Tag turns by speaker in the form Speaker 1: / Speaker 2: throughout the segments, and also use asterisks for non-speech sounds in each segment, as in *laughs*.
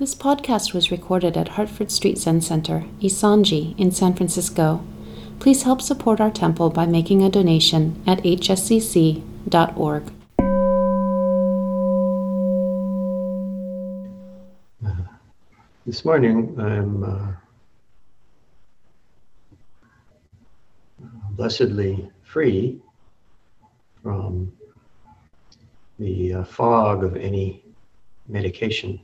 Speaker 1: This podcast was recorded at Hartford Street Zen Center, Issanji, in San Francisco. Please help support our temple by making a donation at hscc.org.
Speaker 2: This morning, I'm uh, blessedly free from the uh, fog of any medication,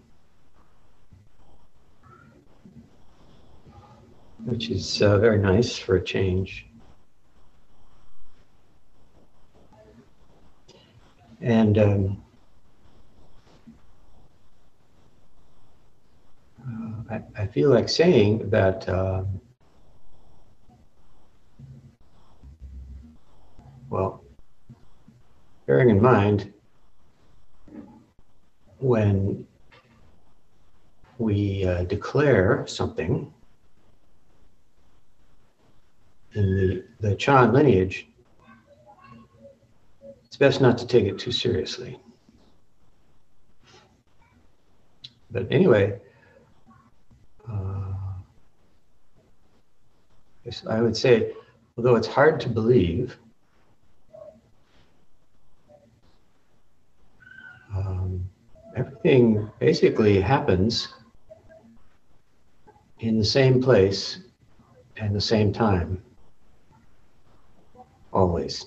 Speaker 2: which is uh, very nice for a change. And um, uh, I, I, feel like saying that um, Well, bearing in mind when we uh, declare something in the, the Chan lineage, it's best not to take it too seriously. But anyway, uh, I would say, although it's hard to believe, everything basically happens in the same place and the same time, always.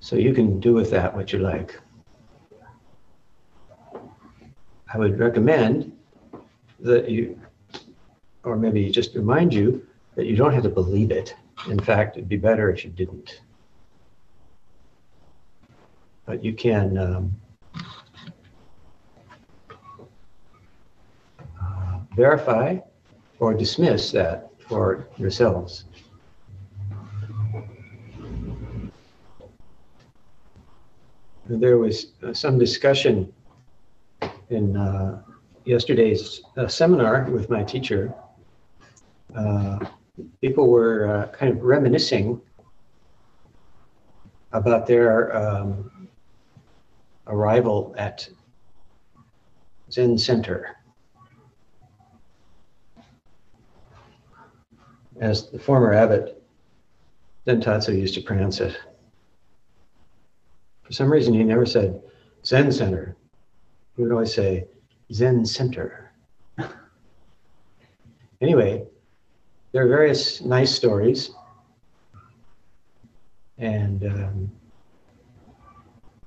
Speaker 2: So you can do with that what you like. I would recommend that you, or maybe just remind you that you don't have to believe it. In fact, it'd be better if you didn't but you can um, uh, verify or dismiss that for yourselves. There was uh, some discussion in uh, yesterday's uh, seminar with my teacher. Uh, people were uh, kind of reminiscing about their um, arrival at Zen Center. As the former abbot Zentatsu used to pronounce it. For some reason, he never said Zen Center. He would always say Zen Center. *laughs* anyway, there are various nice stories. And um,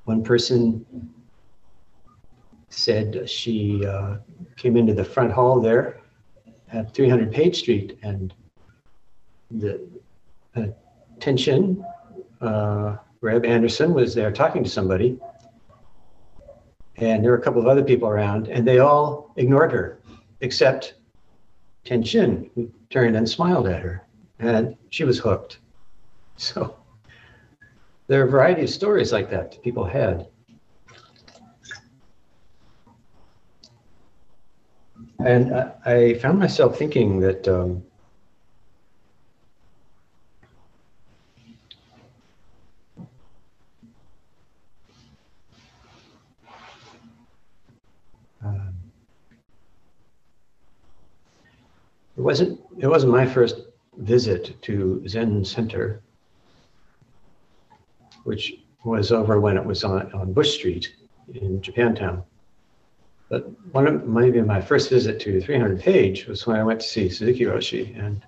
Speaker 2: one person said she uh, came into the front hall there at 300 Page Street, and the uh, Tenshin, uh, Reb Anderson was there talking to somebody, and there were a couple of other people around, and they all ignored her, except Tenshin, who turned and smiled at her, and she was hooked. *laughs* So there are a variety of stories like that people had. And I, I found myself thinking that um, it wasn't it wasn't my first visit to Zen Center which was over when it was on, on Bush Street in Japantown. But one of maybe my first visit to 300 Page was when I went to see Suzuki Roshi, and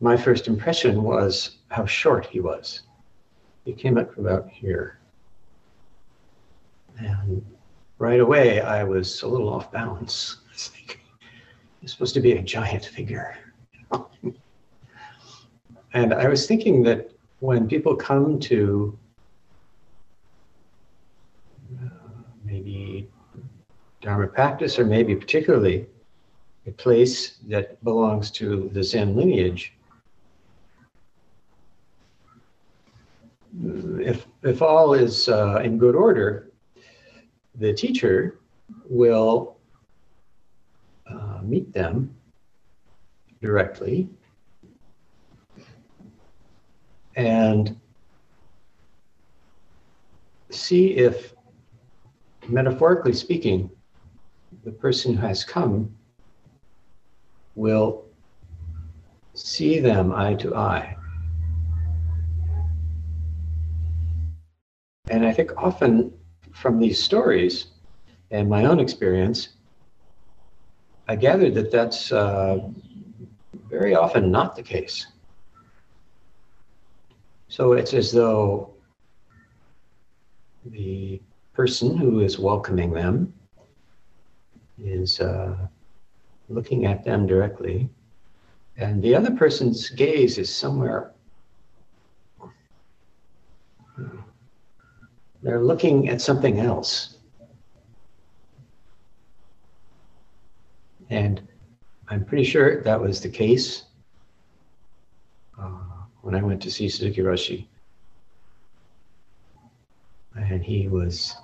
Speaker 2: my first impression was how short he was. He came up about here. And right away, I was a little off balance. *laughs* Supposed to be a giant figure. and I was thinking that when people come to uh, maybe Dharma practice, or maybe particularly a place that belongs to the Zen lineage, if, if all is uh, in good order, the teacher will meet them directly and see if metaphorically speaking, the person who has come will see them eye to eye. And I think often from these stories and my own experience, I gathered that that's uh, very often not the case. So it's as though the person who is welcoming them is uh, looking at them directly, and the other person's gaze is somewhere. They're looking at something else. And I'm pretty sure that was the case uh, when I went to see Suzuki Roshi. And he was,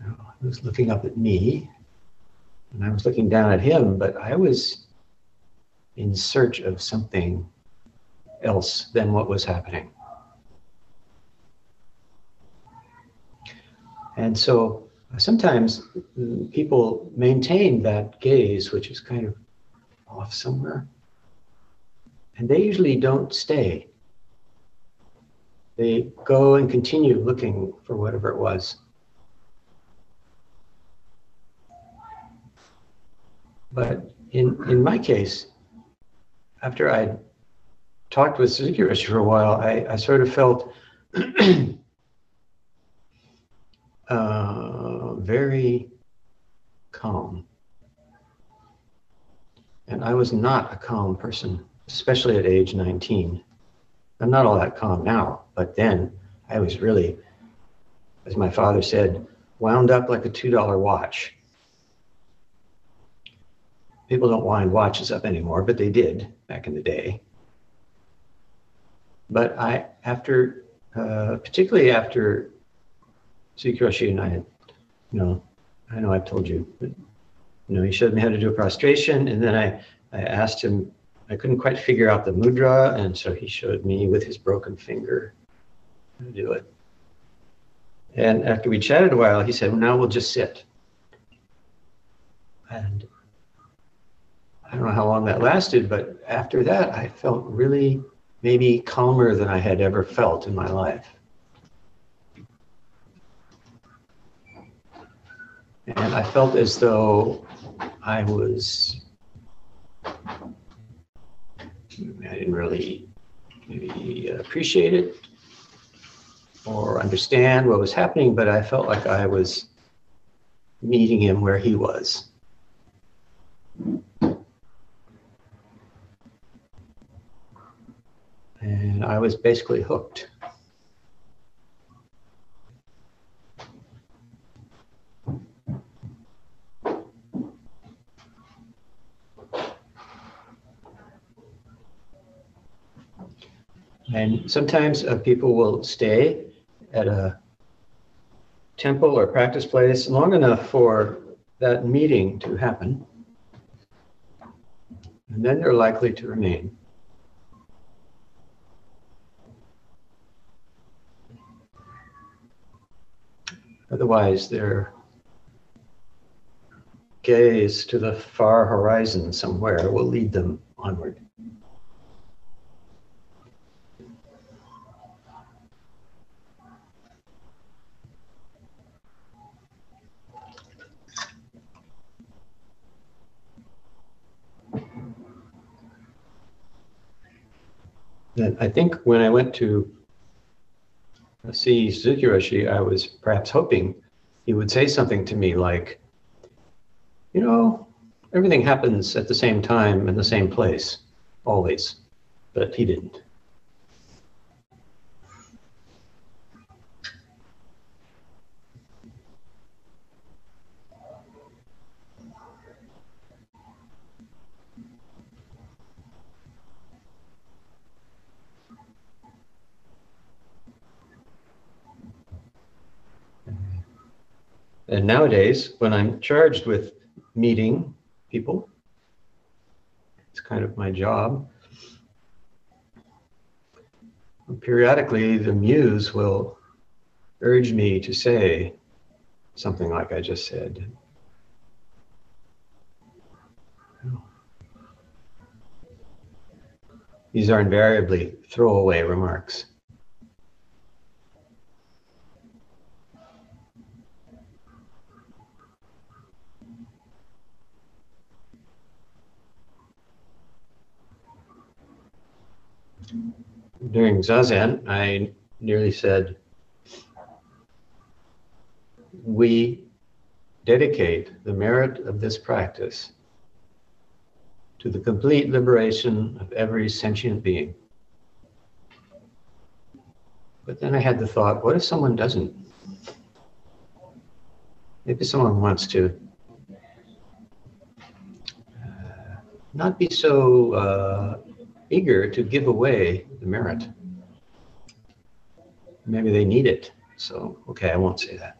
Speaker 2: know, he was looking up at me, and I was looking down at him, but I was in search of something else than what was happening. And so sometimes people maintain that gaze, which is kind of off somewhere, and they usually don't stay. They go and continue looking for whatever it was. But in, in my case, after I talked with Suzuki for a while, I, I sort of felt *clears throat* uh, very calm. And I was not a calm person, especially at age 19. I'm not all that calm now, but then I was really, as my father said, wound up like a $2 watch. People don't wind watches up anymore, but they did back in the day. But I, after, uh, particularly after Suzuki Roshi and I had, you know, I know I've told you, but, you know, he showed me how to do a prostration, and then I, I asked him, I couldn't quite figure out the mudra, and so he showed me with his broken finger how to do it. And after we chatted a while, he said, well, now we'll just sit. And I don't know how long that lasted, but after that, I felt really maybe calmer than I had ever felt in my life. And I felt as though I was, I didn't really maybe uh, appreciate it or understand what was happening, but I felt like I was meeting him where he was. And I was basically hooked. And sometimes uh, people will stay at a temple or practice place long enough for that meeting to happen. And then they're likely to remain. Otherwise, their gaze to the far horizon somewhere will lead them onward. And I think when I went to see Suzuki I was perhaps hoping he would say something to me like, you know, everything happens at the same time in the same place, always. But he didn't. And nowadays, when I'm charged with meeting people, it's kind of my job. Periodically, the muse will urge me to say, something like I just said. These are invariably throwaway remarks. During Zazen, I nearly said, we dedicate the merit of this practice to the complete liberation of every sentient being. But then I had the thought, what if someone doesn't? Maybe someone wants to uh, not be so uh, eager to give away the merit. Maybe they need it. So, okay, I won't say that.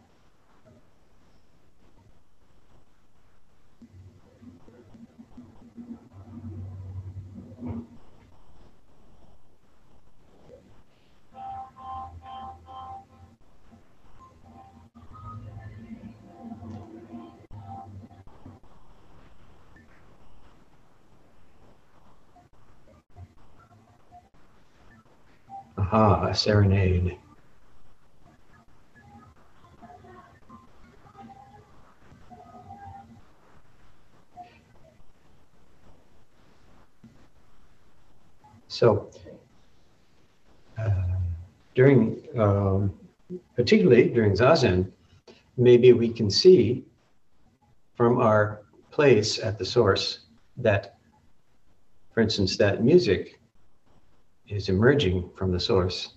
Speaker 2: Aha, a serenade. So, uh, during, um, particularly during Zazen, maybe we can see from our place at the source that, for instance, that music is emerging from the source.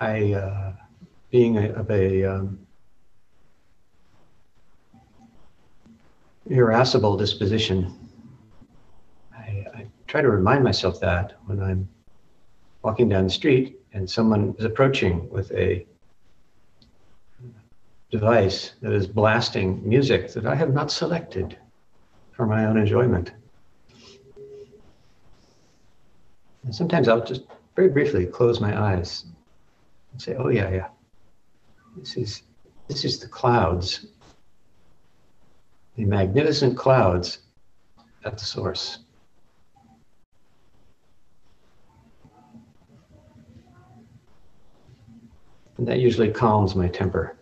Speaker 2: I, uh, being a, of a um, irascible disposition, I, I try to remind myself that when I'm walking down the street and someone is approaching with a device that is blasting music that I have not selected for my own enjoyment. And sometimes I'll just very briefly close my eyes and say, "Oh yeah, yeah. This is this is the clouds, the magnificent clouds at the source." And that usually calms my temper.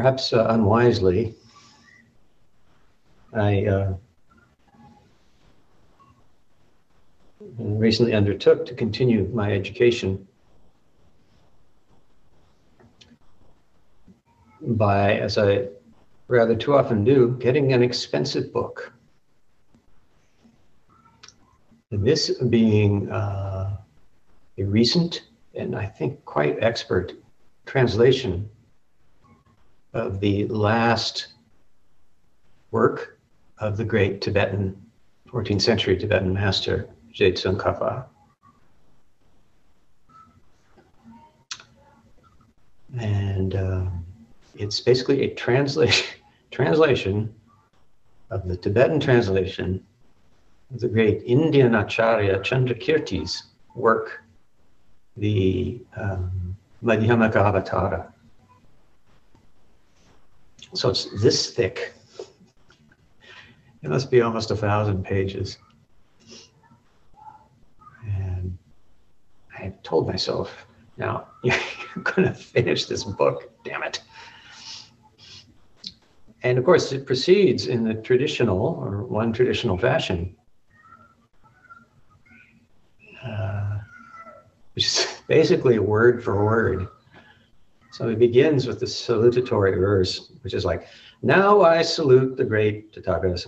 Speaker 2: Perhaps uh, unwisely, I uh, recently undertook to continue my education by, as I rather too often do, getting an expensive book. This being uh, a recent and I think quite expert translation of the last work of the great Tibetan, 14th century Tibetan master, Je Tsongkhapa. And uh, it's basically a translation, *laughs* translation of the Tibetan translation of the great Indian Acharya Chandrakirti's work, the um, Madhyamaka Avatara. So it's this thick. It must be almost a thousand pages. And I told myself, now *laughs* you're going to finish this book, damn it. And of course, it proceeds in the traditional or one traditional fashion, uh, which is *laughs* basically word for word so he begins with the salutatory verse, which is like, Now I salute the great Tathagata.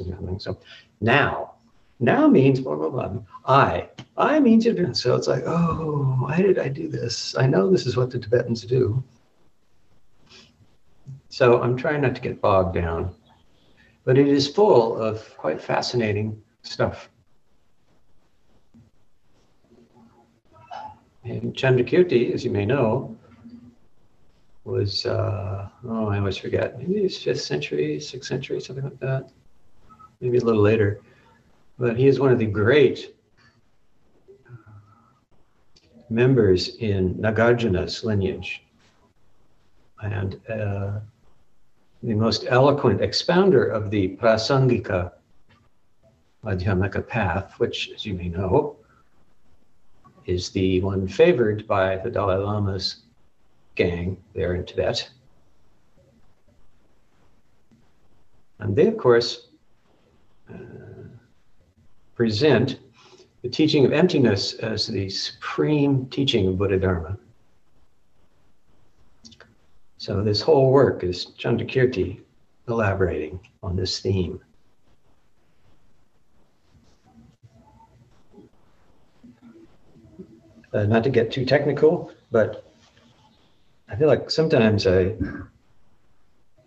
Speaker 2: So now, now means blah, blah, blah. I. I means you So it's like, oh, why did I do this? I know this is what the Tibetans do. So I'm trying not to get bogged down. But it is full of quite fascinating stuff. And Chandrakirti, as you may know, was, uh, oh, I always forget, maybe it's fifth century, sixth century, something like that. Maybe a little later. But he is one of the great uh, members in Nagarjuna's lineage and uh, the most eloquent expounder of the Prasangika Madhyamaka path, which, as you may know, is the one favored by the Dalai Lama's gang there in Tibet. And they, of course, uh, present the teaching of emptiness as the supreme teaching of Buddha Dharma. So this whole work is Chandrakirti elaborating on this theme. Uh, not to get too technical, but I feel like sometimes I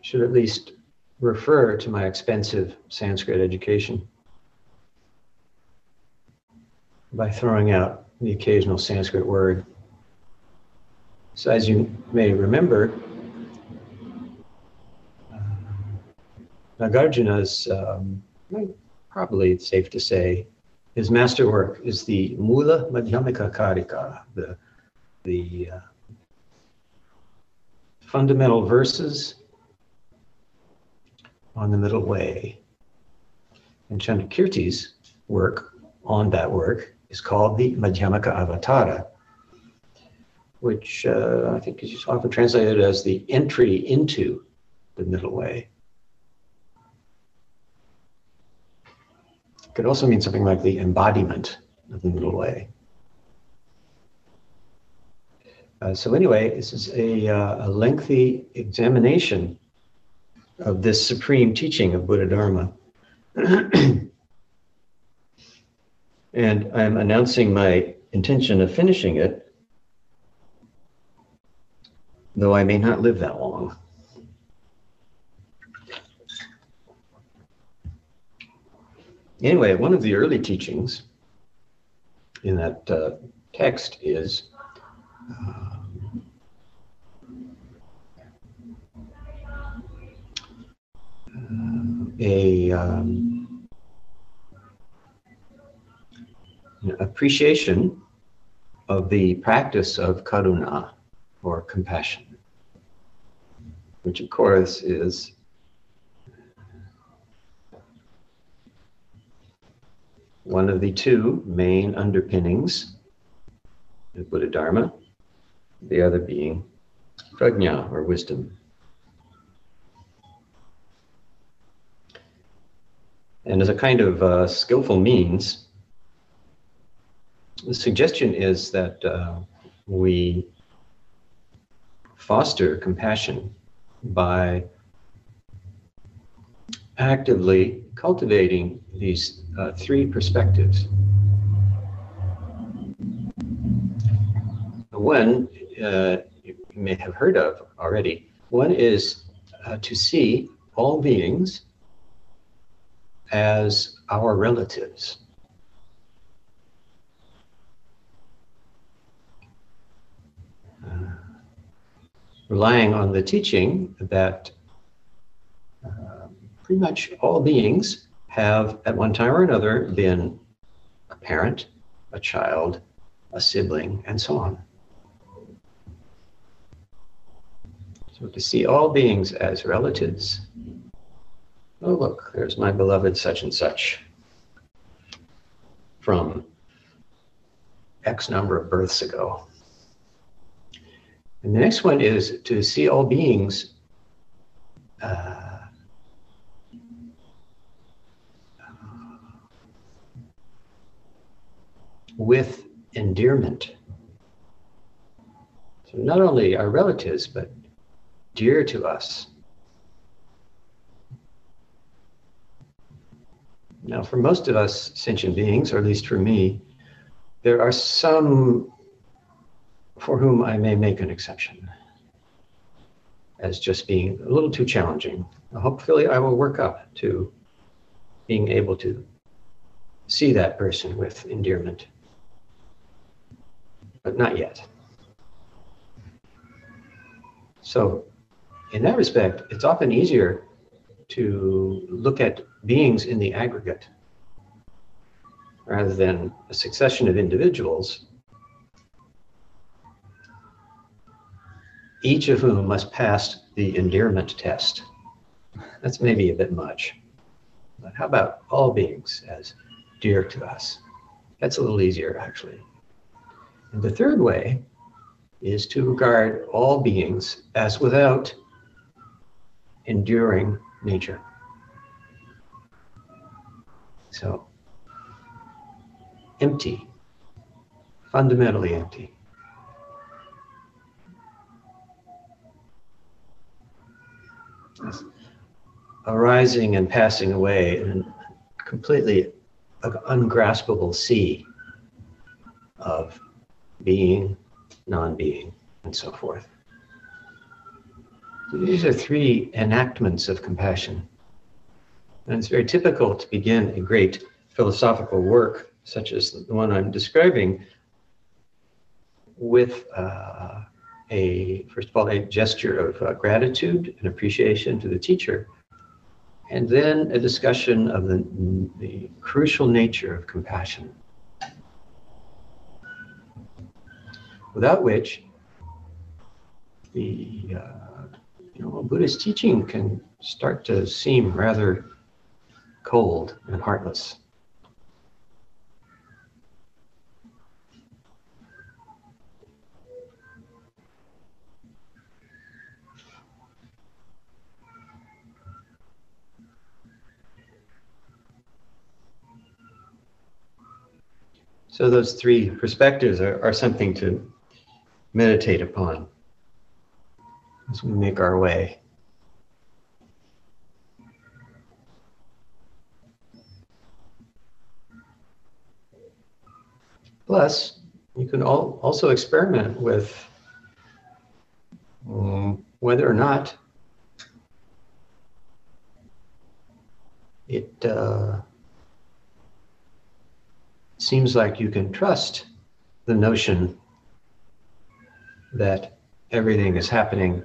Speaker 2: should at least refer to my expensive Sanskrit education by throwing out the occasional Sanskrit word. So, as you may remember, uh, Nagarjuna's, um, probably it's safe to say, his masterwork is the Mula Madhyamika Karika, the, the uh, fundamental verses on the middle way. And Chandrakirti's work on that work is called the Madhyamaka Avatara, which uh, I think is often translated as the entry into the middle way. It could also mean something like the embodiment of the middle way. Uh, so anyway, this is a, uh, a, lengthy examination of this supreme teaching of Buddha Dharma. *clears throat* and I'm announcing my intention of finishing it, though I may not live that long. Anyway, one of the early teachings in that uh, text is a um, appreciation of the practice of karuna or compassion, which of course is one of the two main underpinnings of Buddha Dharma, the other being prajna or wisdom. And as a kind of uh, skillful means, the suggestion is that uh, we foster compassion by actively cultivating these uh, three perspectives. One uh, you may have heard of already. One is uh, to see all beings as our relatives. Uh, relying on the teaching that uh, pretty much all beings have, at one time or another, been a parent, a child, a sibling, and so on. So to see all beings as relatives. Oh, look, there's my beloved such and such from X number of births ago. And the next one is to see all beings uh, with endearment. So not only our relatives, but dear to us. Now, for most of us sentient beings, or at least for me, there are some for whom I may make an exception as just being a little too challenging. Hopefully, I will work up to being able to see that person with endearment, but not yet. So, in that respect, it's often easier to look at beings in the aggregate rather than a succession of individuals, each of whom must pass the endearment test. That's maybe a bit much. But how about all beings as dear to us? That's a little easier, actually. And the third way is to regard all beings as without enduring nature. So, empty, fundamentally empty. arising and passing away in a completely ungraspable sea of being, non being, and so forth. These are three enactments of compassion. And it's very typical to begin a great philosophical work, such as the one I'm describing, with uh, a, first of all, a gesture of uh, gratitude and appreciation to the teacher, and then a discussion of the, the crucial nature of compassion. Without which, the uh, you know, Buddhist teaching can start to seem rather cold and heartless. So those three perspectives are, are something to meditate upon as we make our way. Plus, you can all, also experiment with um, whether or not it uh, seems like you can trust the notion that everything is happening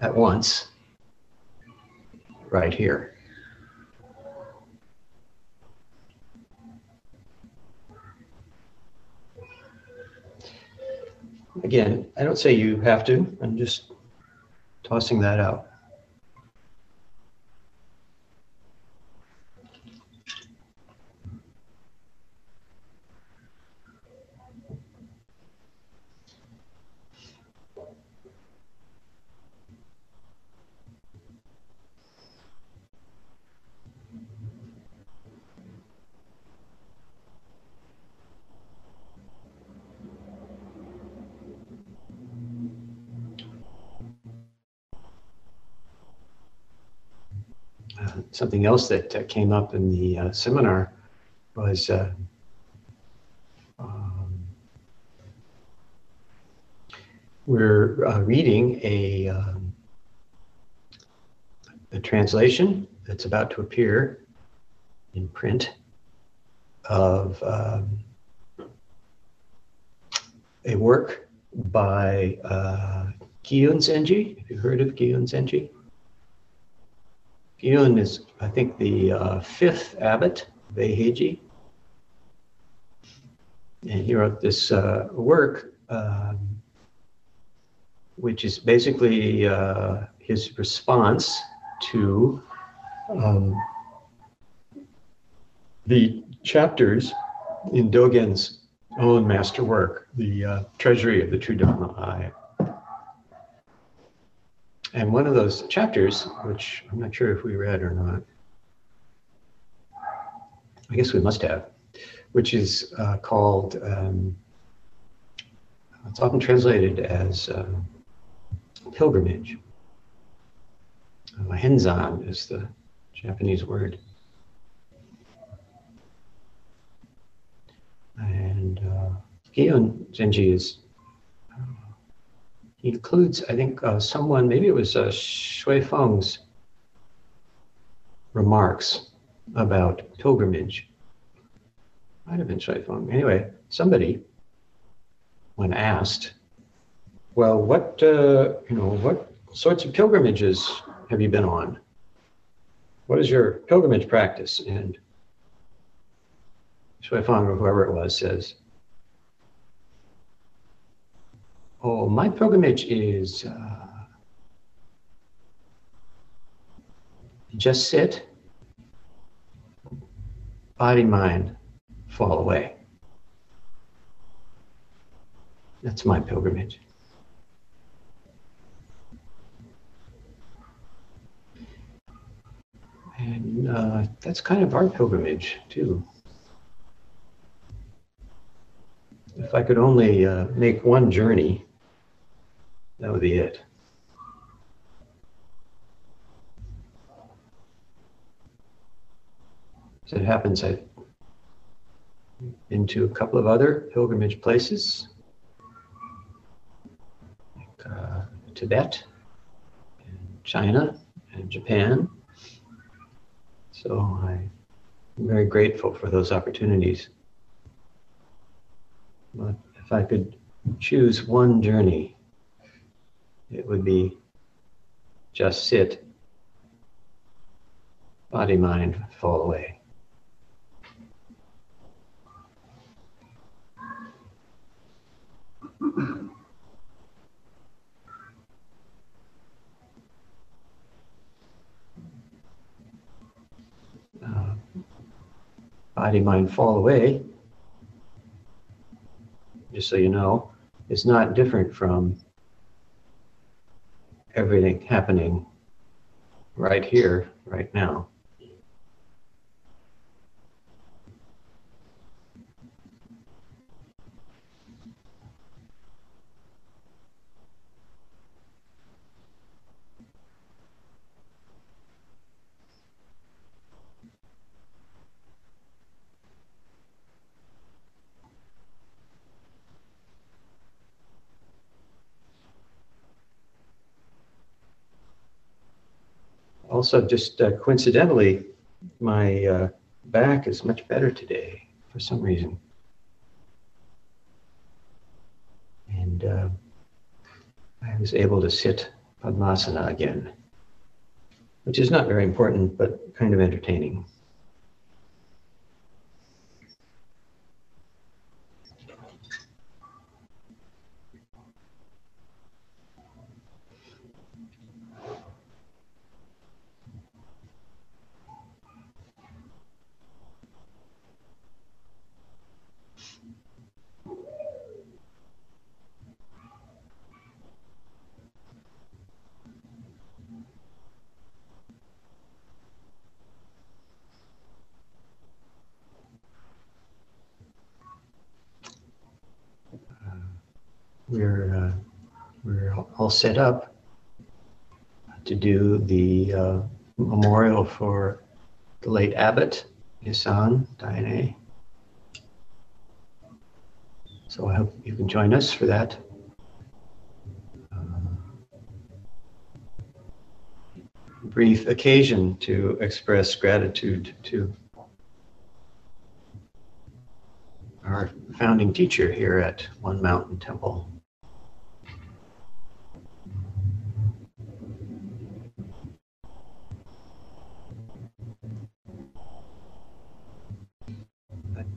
Speaker 2: at once right here. Again, I don't say you have to, I'm just tossing that out. Something else that uh, came up in the uh, seminar was uh, um, we're uh, reading a, um, a translation that's about to appear in print of um, a work by uh, Zenji. Have you heard of Giun Zenji? Giun is, I think, the uh, fifth abbot of Eiheiji. And he wrote this uh, work, um, which is basically uh, his response to um, the chapters in Dogen's own master work, the uh, Treasury of the True Dharma Eye and one of those chapters, which I'm not sure if we read or not, I guess we must have, which is uh, called, um, it's often translated as uh, pilgrimage. Uh, henzan is the Japanese word. And uh, Giun Zenji is includes, I think, uh, someone, maybe it was uh, Shui Feng's remarks about pilgrimage. Might have been Shui Feng. Anyway, somebody, when asked, well, what, uh, you know, what sorts of pilgrimages have you been on? What is your pilgrimage practice? And Shui Feng or whoever it was says, Oh, my pilgrimage is uh, just sit, body, mind, fall away. That's my pilgrimage. And uh, that's kind of our pilgrimage, too. If I could only uh, make one journey, that would be it. As it happens, I've been to a couple of other pilgrimage places, like uh, Tibet, and China, and Japan. So I'm very grateful for those opportunities. But if I could choose one journey, it would be just sit, body, mind fall away. Uh, body, mind fall away, just so you know, is not different from everything happening right here, right now. Also, just uh, coincidentally, my uh, back is much better today for some reason. And uh, I was able to sit Padmasana again, which is not very important, but kind of entertaining. We're uh, we're all set up to do the uh, memorial for the late abbot Isan Diane. So I hope you can join us for that. Uh, brief occasion to express gratitude to our founding teacher here at One Mountain Temple.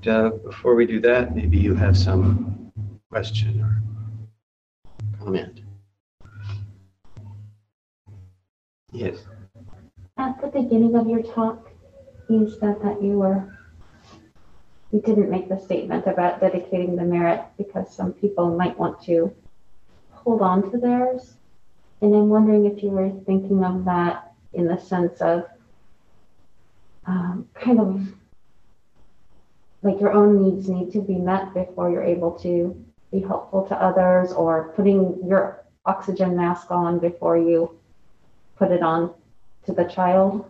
Speaker 2: Uh, before we do that, maybe you have some question or comment. Yes.
Speaker 3: At the beginning of your talk, you said that you were, you didn't make the statement about dedicating the merit because some people might want to hold on to theirs. And I'm wondering if you were thinking of that in the sense of um, kind of like your own needs need to be met before you're able to be helpful to others or putting your oxygen mask on before you put it on to the child.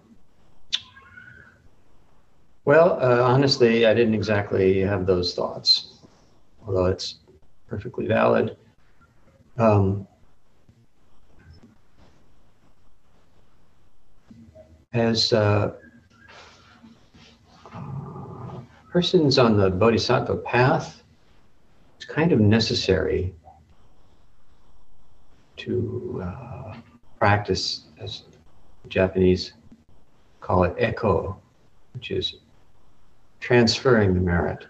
Speaker 2: Well, uh, honestly, I didn't exactly have those thoughts, although it's perfectly valid. Um, as uh, uh, persons on the bodhisattva path, it's kind of necessary to uh, practice, as Japanese call it, eko, which is transferring the merit.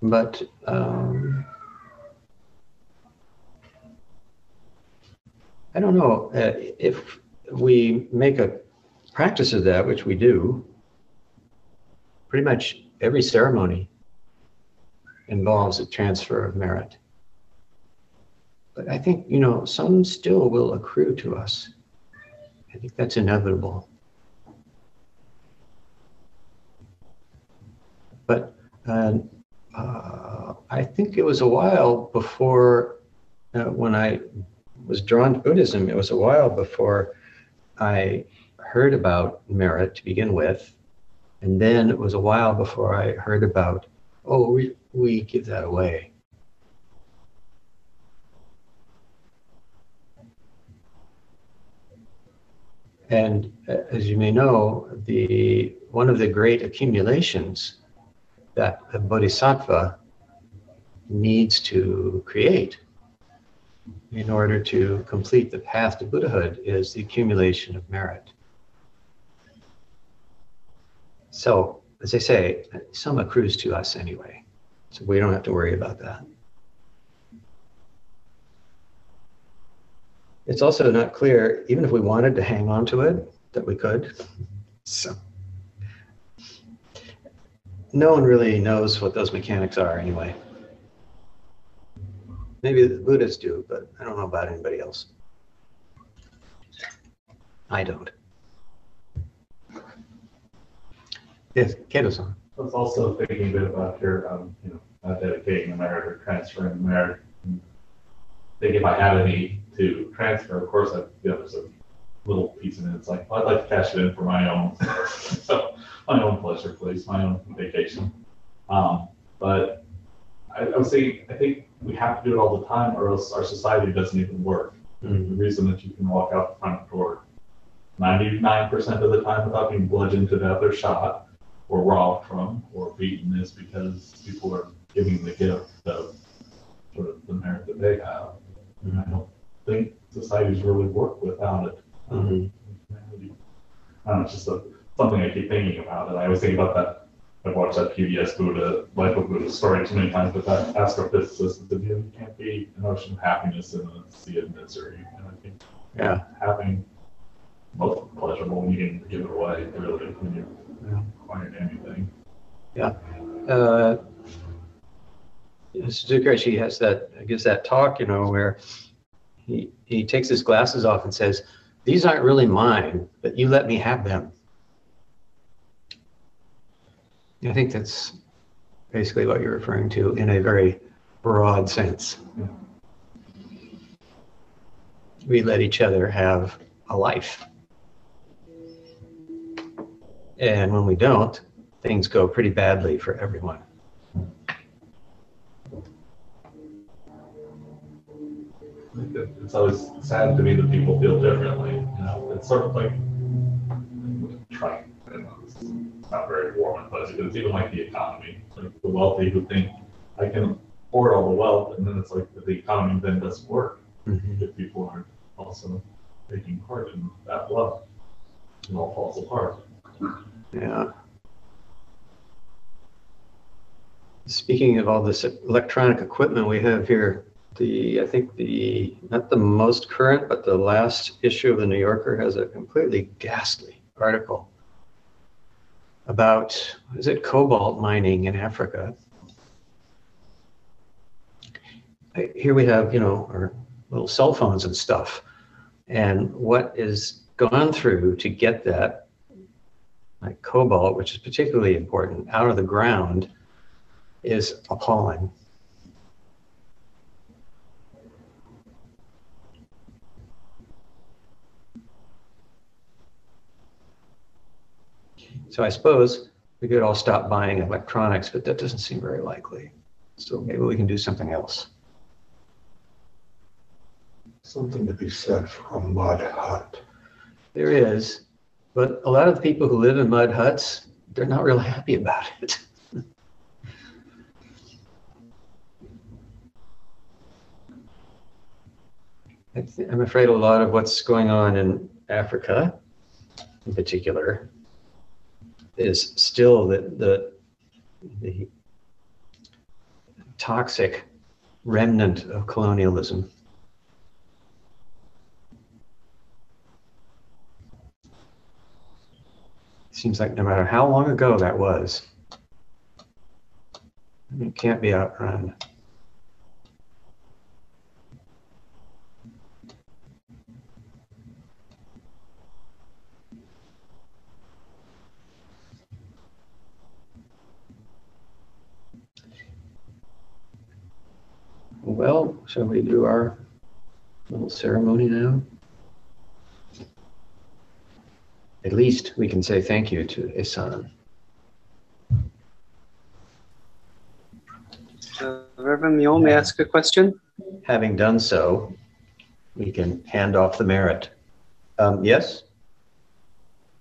Speaker 2: But um, I don't know uh, if we make a practice of that, which we do. Pretty much every ceremony involves a transfer of merit. But I think, you know, some still will accrue to us. I think that's inevitable. But uh, uh, I think it was a while before, uh, when I was drawn to Buddhism, it was a while before I heard about merit to begin with. And then it was a while before I heard about, oh, we, we give that away. And uh, as you may know, the one of the great accumulations that a bodhisattva needs to create in order to complete the path to Buddhahood is the accumulation of merit. So, as I say, some accrues to us anyway, so we don't have to worry about that. It's also not clear, even if we wanted to hang on to it, that we could. So, no one really knows what those mechanics are anyway. Maybe the Buddhists do, but I don't know about anybody else. I don't. Yes, Kato-san.
Speaker 4: I was also thinking a bit about your, um, you know, not dedicating the merit or transferring the merit. Think if I had any to transfer, of course, I, you know, there's a little piece in it. It's like, well, I'd like to cash it in for my own, *laughs* so my own pleasure, please, my own vacation. Um, but I, I was thinking, I think we have to do it all the time, or else our society doesn't even work. The reason that you can walk out the front door 99% of the time without being bludgeoned to death or shot or robbed from or beaten is because people are giving the gift of sort of the merit that they have. And I don't think societies really work without it.
Speaker 2: Mhm.
Speaker 4: I don't know, it's just a, something I keep thinking about. And I always think about that. I've watched that PBS Buddha, Life of Buddha story too many times, but that astrophysicist said, you know, you can't be an ocean of happiness in a sea of misery. And I think
Speaker 2: Yeah.
Speaker 4: having both pleasurable you can give it away, really, when you
Speaker 2: Yeah.
Speaker 4: Acquire anything. Yeah.
Speaker 2: Uh, Suzuki has that, gives that talk, you know, where he, he takes his glasses off and says, These aren't really mine, but you let me have them. I think that's basically what you're referring to in a very broad sense.
Speaker 4: Yeah.
Speaker 2: We let each other have a life. And when we don't, things go pretty badly for everyone.
Speaker 4: I think that It's always sad to me that people feel differently, you know, it's sort of like trying, it's not very warm and fuzzy, but it's even like the economy, like the wealthy who think I can afford all the wealth, and then it's like the economy then doesn't work mm-hmm. if people aren't also taking part in that wealth. It all falls apart.
Speaker 2: Yeah. Speaking of all this electronic equipment we have here, the, I think the, not the most current, but the last issue of the New Yorker has a completely ghastly article about, is it cobalt mining in Africa? Here we have, you know, our little cell phones and stuff. And what is gone through to get that like cobalt, which is particularly important, out of the ground is appalling. So I suppose we could all stop buying electronics, but that doesn't seem very likely. So maybe we can do something else.
Speaker 5: Something to be said for a mud hut.
Speaker 2: There is, but a lot of people who live in mud huts, they're not real happy about it. *laughs* I'm afraid a lot of what's going on in Africa, in particular, is still the, the, the toxic remnant of colonialism. Seems like no matter how long ago that was, it can't be outrun. Well, shall we do our little ceremony now? At least we can say thank you to Isan.
Speaker 6: Uh, Reverend Mule, may I ask a question?
Speaker 2: Having done so, we can hand off the merit. Um, yes?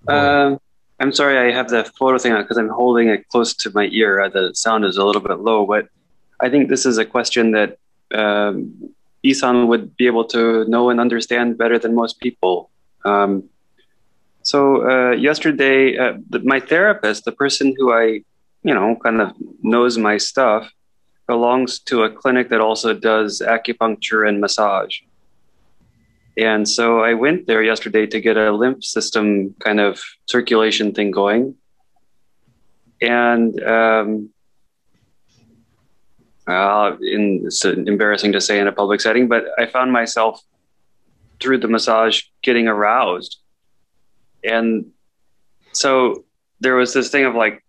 Speaker 6: Um, I'm sorry, I have the photo thing on because I'm holding it close to my ear. Uh, the sound is a little bit low, but I think this is a question that um, Isan would be able to know and understand better than most people. Um, so uh, yesterday, uh, the, my therapist, the person who I, you know, kind of knows my stuff, belongs to a clinic that also does acupuncture and massage. And so I went there yesterday to get a lymph system kind of circulation thing going. And um, uh, in, it's embarrassing to say in a public setting, but I found myself through the massage getting aroused. And so there was this thing of like,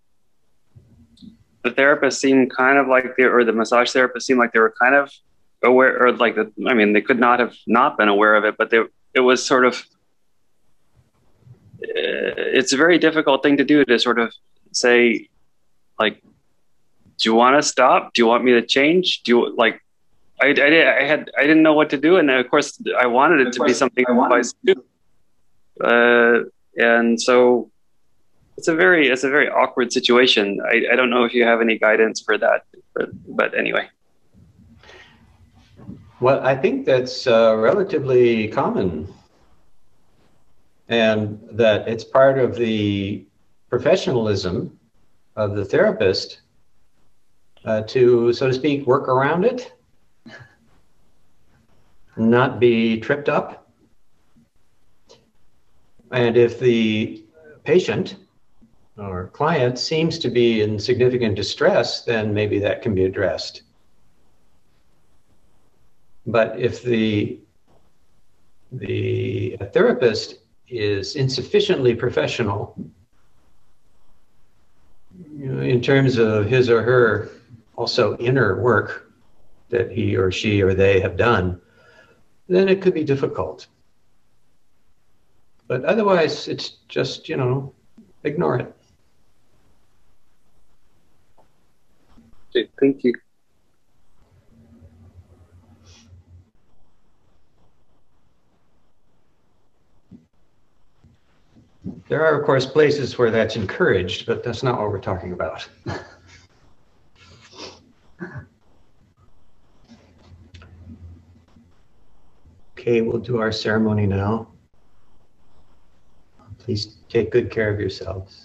Speaker 6: the therapist seemed kind of like they, or the massage therapist seemed like they were kind of aware or like the, I mean, they could not have not been aware of it, but they, it was sort of, uh, it's a very difficult thing to do to sort of say, like, do you want to stop? Do you want me to change? Do you like, I, I, did, I had, I didn't know what to do. And of course I wanted it to be something I wanted to do. Uh, and so it's a very, it's a very awkward situation. I, I don't know if you have any guidance for that, but, but anyway.
Speaker 2: Well, I think that's uh, relatively common. And that it's part of the professionalism of the therapist uh, to, so to speak, work around it, not be tripped up. And if the patient or client seems to be in significant distress, then maybe that can be addressed. But if the the therapist is insufficiently professional you know, in terms of his or her also inner work that he or she or they have done, then it could be difficult. But otherwise, it's just, you know, ignore it.
Speaker 6: Okay, thank you.
Speaker 2: There are, of course, places where that's encouraged, but that's not what we're talking about. *laughs* okay, we'll do our ceremony now. Please take good care of yourselves.